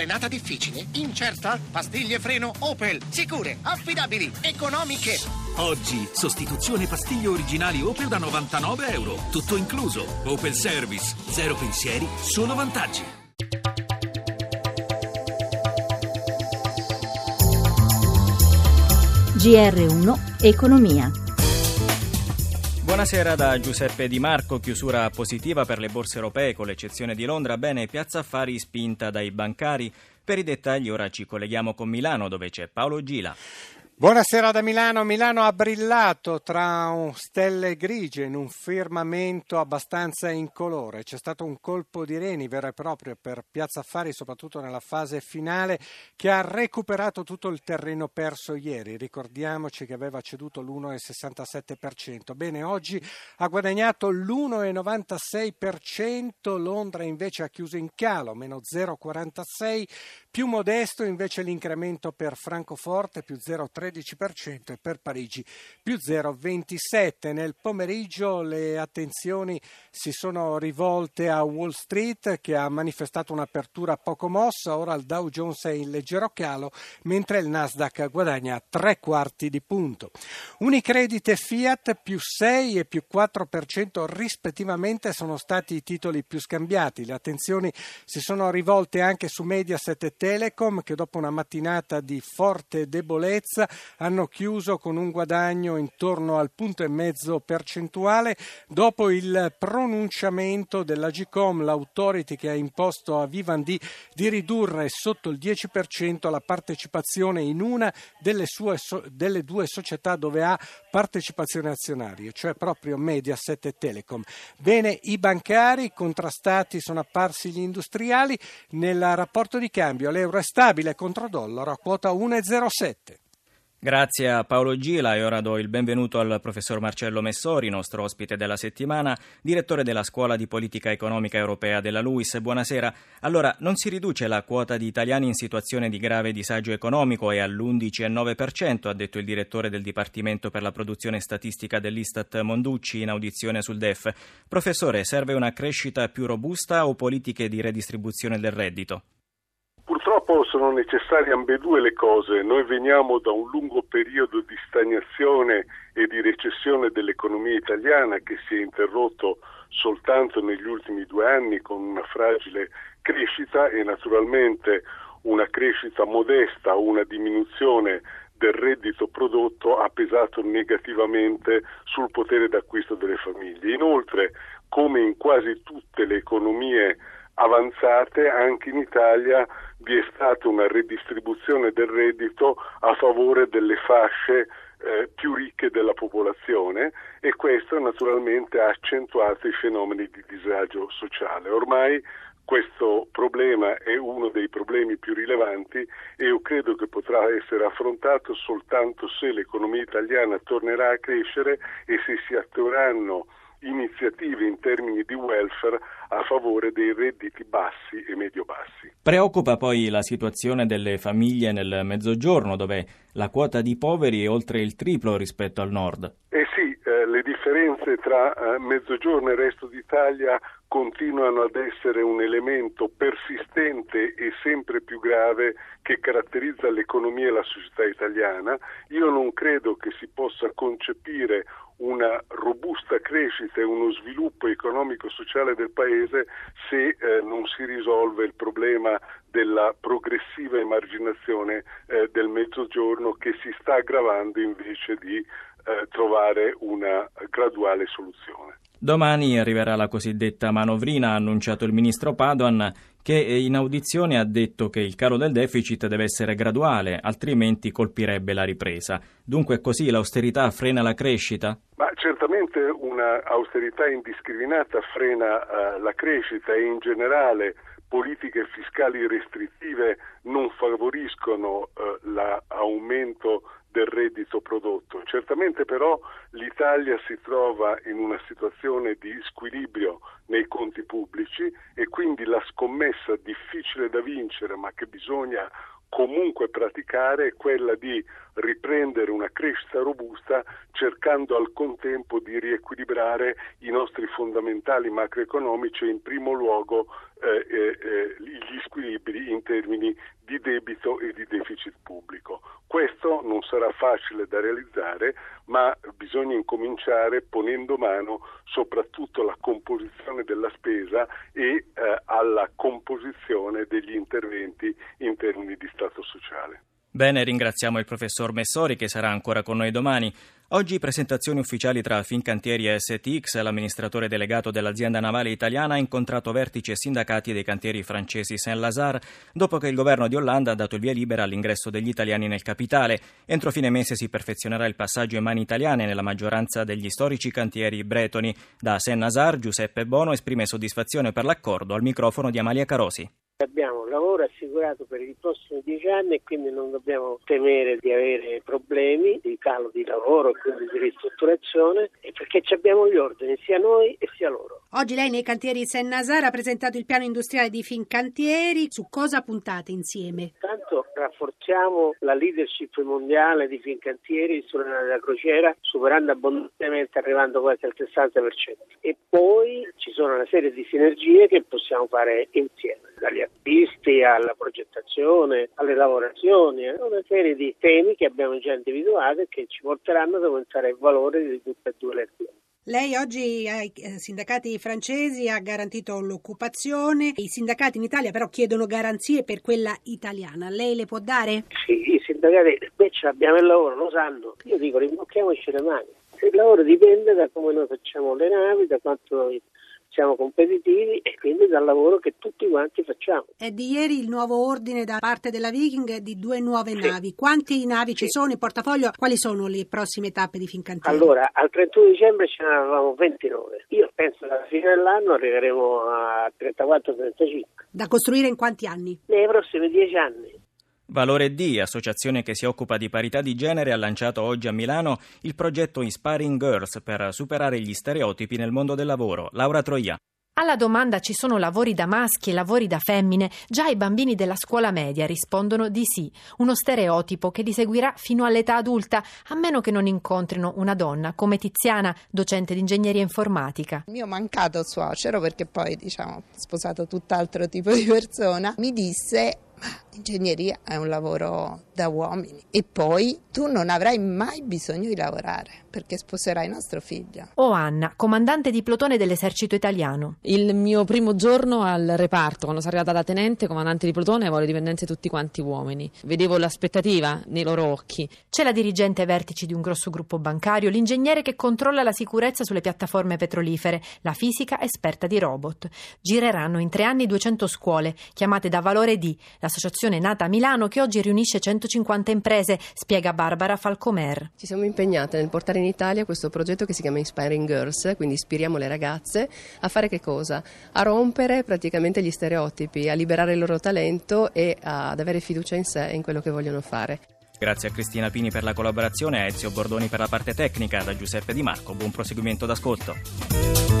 Frenata difficile? Incerta? Pastiglie freno Opel. Sicure, affidabili, economiche. Oggi, sostituzione pastiglie originali Opel da 99 euro. Tutto incluso. Opel Service. Zero pensieri, solo vantaggi. GR1 Economia. Buonasera da Giuseppe Di Marco, chiusura positiva per le borse europee con l'eccezione di Londra, bene Piazza Affari spinta dai bancari. Per i dettagli ora ci colleghiamo con Milano dove c'è Paolo Gila. Buonasera da Milano. Milano ha brillato tra stelle grigie in un firmamento abbastanza incolore. C'è stato un colpo di reni vero e proprio per Piazza Affari, soprattutto nella fase finale, che ha recuperato tutto il terreno perso ieri. Ricordiamoci che aveva ceduto l'1,67%. Bene, oggi ha guadagnato l'1,96%. Londra invece ha chiuso in calo, meno 0,46%. Più modesto invece l'incremento per Francoforte, più 0,3%. 13% e per Parigi più 0,27%. Nel pomeriggio le attenzioni si sono rivolte a Wall Street che ha manifestato un'apertura poco mossa, ora il Dow Jones è in leggero calo mentre il Nasdaq guadagna tre quarti di punto. Unicredit e Fiat più 6 e più 4% rispettivamente sono stati i titoli più scambiati. Le attenzioni si sono rivolte anche su Mediaset e Telecom che dopo una mattinata di forte debolezza hanno chiuso con un guadagno intorno al punto e mezzo percentuale dopo il pronunciamento della GCOM, l'autority che ha imposto a Vivendi di ridurre sotto il 10% la partecipazione in una delle, sue, delle due società dove ha partecipazione azionaria, cioè proprio Mediaset e Telecom. Bene, i bancari contrastati sono apparsi gli industriali nel rapporto di cambio. L'euro è stabile contro dollaro a quota 1,07. Grazie a Paolo Gila e ora do il benvenuto al professor Marcello Messori, nostro ospite della settimana, direttore della Scuola di Politica Economica Europea della LUIS. Buonasera. Allora, non si riduce la quota di italiani in situazione di grave disagio economico è all'11,9%, ha detto il direttore del Dipartimento per la produzione statistica dell'Istat Monducci in audizione sul DEF. Professore, serve una crescita più robusta o politiche di redistribuzione del reddito? Purtroppo sono necessarie ambedue le cose. Noi veniamo da un lungo periodo di stagnazione e di recessione dell'economia italiana che si è interrotto soltanto negli ultimi due anni con una fragile crescita e naturalmente una crescita modesta, una diminuzione del reddito prodotto ha pesato negativamente sul potere d'acquisto delle famiglie. Inoltre, come in quasi tutte le economie avanzate, anche in Italia vi è stata una redistribuzione del reddito a favore delle fasce eh, più ricche della popolazione e questo naturalmente ha accentuato i fenomeni di disagio sociale. Ormai questo problema è uno dei problemi più rilevanti e io credo che potrà essere affrontato soltanto se l'economia italiana tornerà a crescere e se si attueranno iniziative in termini di welfare a favore dei redditi bassi e medio-bassi. Preoccupa poi la situazione delle famiglie nel Mezzogiorno, dove la quota di poveri è oltre il triplo rispetto al nord. Eh sì, eh, le differenze tra eh, Mezzogiorno e resto d'Italia continuano ad essere un elemento persistente e sempre più grave che caratterizza l'economia e la società italiana. Io non credo che si possa concepire una robusta crescita e uno sviluppo economico-sociale del Paese se eh, non si risolve il problema della progressiva emarginazione eh, del mezzogiorno che si sta aggravando invece di eh, trovare una graduale soluzione. Domani arriverà la cosiddetta manovrina, ha annunciato il ministro Padoan, che in audizione ha detto che il calo del deficit deve essere graduale, altrimenti colpirebbe la ripresa. Dunque così l'austerità frena la crescita? Ma certamente un'austerità indiscriminata frena uh, la crescita e in generale politiche fiscali restrittive non favoriscono uh, l'aumento del reddito prodotto. Certamente però l'Italia si trova in una situazione di squilibrio nei conti pubblici e quindi la scommessa difficile da vincere ma che bisogna comunque praticare è quella di riprendere una crescita robusta cercando al contempo di riequilibrare i nostri fondamentali macroeconomici e in primo luogo gli squilibri in termini di debito e di deficit pubblico. Questo non sarà facile da realizzare, ma bisogna incominciare ponendo mano soprattutto alla composizione della spesa e eh, alla composizione degli interventi in termini di Stato sociale. Bene, ringraziamo il professor Messori che sarà ancora con noi domani. Oggi presentazioni ufficiali tra Fincantieri e STX. L'amministratore delegato dell'azienda navale italiana ha incontrato vertici e sindacati dei cantieri francesi Saint-Lazare dopo che il governo di Hollande ha dato il via libera all'ingresso degli italiani nel capitale. Entro fine mese si perfezionerà il passaggio in mani italiane nella maggioranza degli storici cantieri bretoni. Da Saint-Lazare Giuseppe Bono esprime soddisfazione per l'accordo al microfono di Amalia Carosi. Abbiamo lavoro assicurato per i prossimi dieci anni e quindi non dobbiamo temere di avere problemi di calo di lavoro e quindi di ristrutturazione perché abbiamo gli ordini sia noi e sia loro. Oggi lei nei cantieri Saint-Nazar ha presentato il piano industriale di Fincantieri. Su cosa puntate insieme? Tanto rafforziamo la leadership mondiale di Fincantieri sulla nave da crociera, superando abbondantemente, arrivando quasi al 60%. E poi ci sono una serie di sinergie che possiamo fare insieme, dagli acquisti alla progettazione, alle lavorazioni, eh, una serie di temi che abbiamo già individuato e che ci porteranno ad aumentare il valore di tutte e due le aziende. Lei oggi ai eh, sindacati francesi ha garantito l'occupazione, i sindacati in Italia però chiedono garanzie per quella italiana. Lei le può dare? Sì, i sindacati, beh, abbiamo il lavoro, lo sanno. Io dico, rimbocchiamoci le mani. Il lavoro dipende da come noi facciamo le navi, da quanto noi siamo competitivi e quindi dal lavoro che tutti quanti facciamo. È di ieri il nuovo ordine da parte della Viking di due nuove sì. navi. Quante navi sì. ci sono in portafoglio? Quali sono le prossime tappe di Fincantieri? Allora, al 31 dicembre ce ne avevamo 29. Io penso che alla fine dell'anno arriveremo a 34-35. Da costruire in quanti anni? Nei prossimi dieci anni. Valore D, associazione che si occupa di parità di genere, ha lanciato oggi a Milano il progetto Inspiring Girls per superare gli stereotipi nel mondo del lavoro. Laura Troia. Alla domanda ci sono lavori da maschi e lavori da femmine, già i bambini della scuola media rispondono di sì, uno stereotipo che li seguirà fino all'età adulta, a meno che non incontrino una donna come Tiziana, docente di ingegneria informatica. Il mio mancato suocero, perché poi diciamo ho sposato tutt'altro tipo di persona, mi disse ma ingegneria è un lavoro da uomini e poi tu non avrai mai bisogno di lavorare perché sposerai nostro figlio. O Anna, comandante di plotone dell'esercito italiano. Il mio primo giorno al reparto, quando sono arrivata da tenente, comandante di plotone, avevo le dipendenze tutti quanti uomini. Vedevo l'aspettativa nei loro occhi. C'è la dirigente vertici di un grosso gruppo bancario, l'ingegnere che controlla la sicurezza sulle piattaforme petrolifere, la fisica esperta di robot. Gireranno in tre anni 200 scuole, chiamate da Valore D, l'associazione nata a Milano che oggi riunisce 150 imprese, spiega Barbara Falcomer. Ci siamo impegnate nel portare in Italia questo progetto che si chiama Inspiring Girls, quindi ispiriamo le ragazze a fare che cosa? A rompere praticamente gli stereotipi, a liberare il loro talento e ad avere fiducia in sé e in quello che vogliono fare. Grazie a Cristina Pini per la collaborazione, a Ezio Bordoni per la parte tecnica, da Giuseppe Di Marco. Buon proseguimento d'ascolto.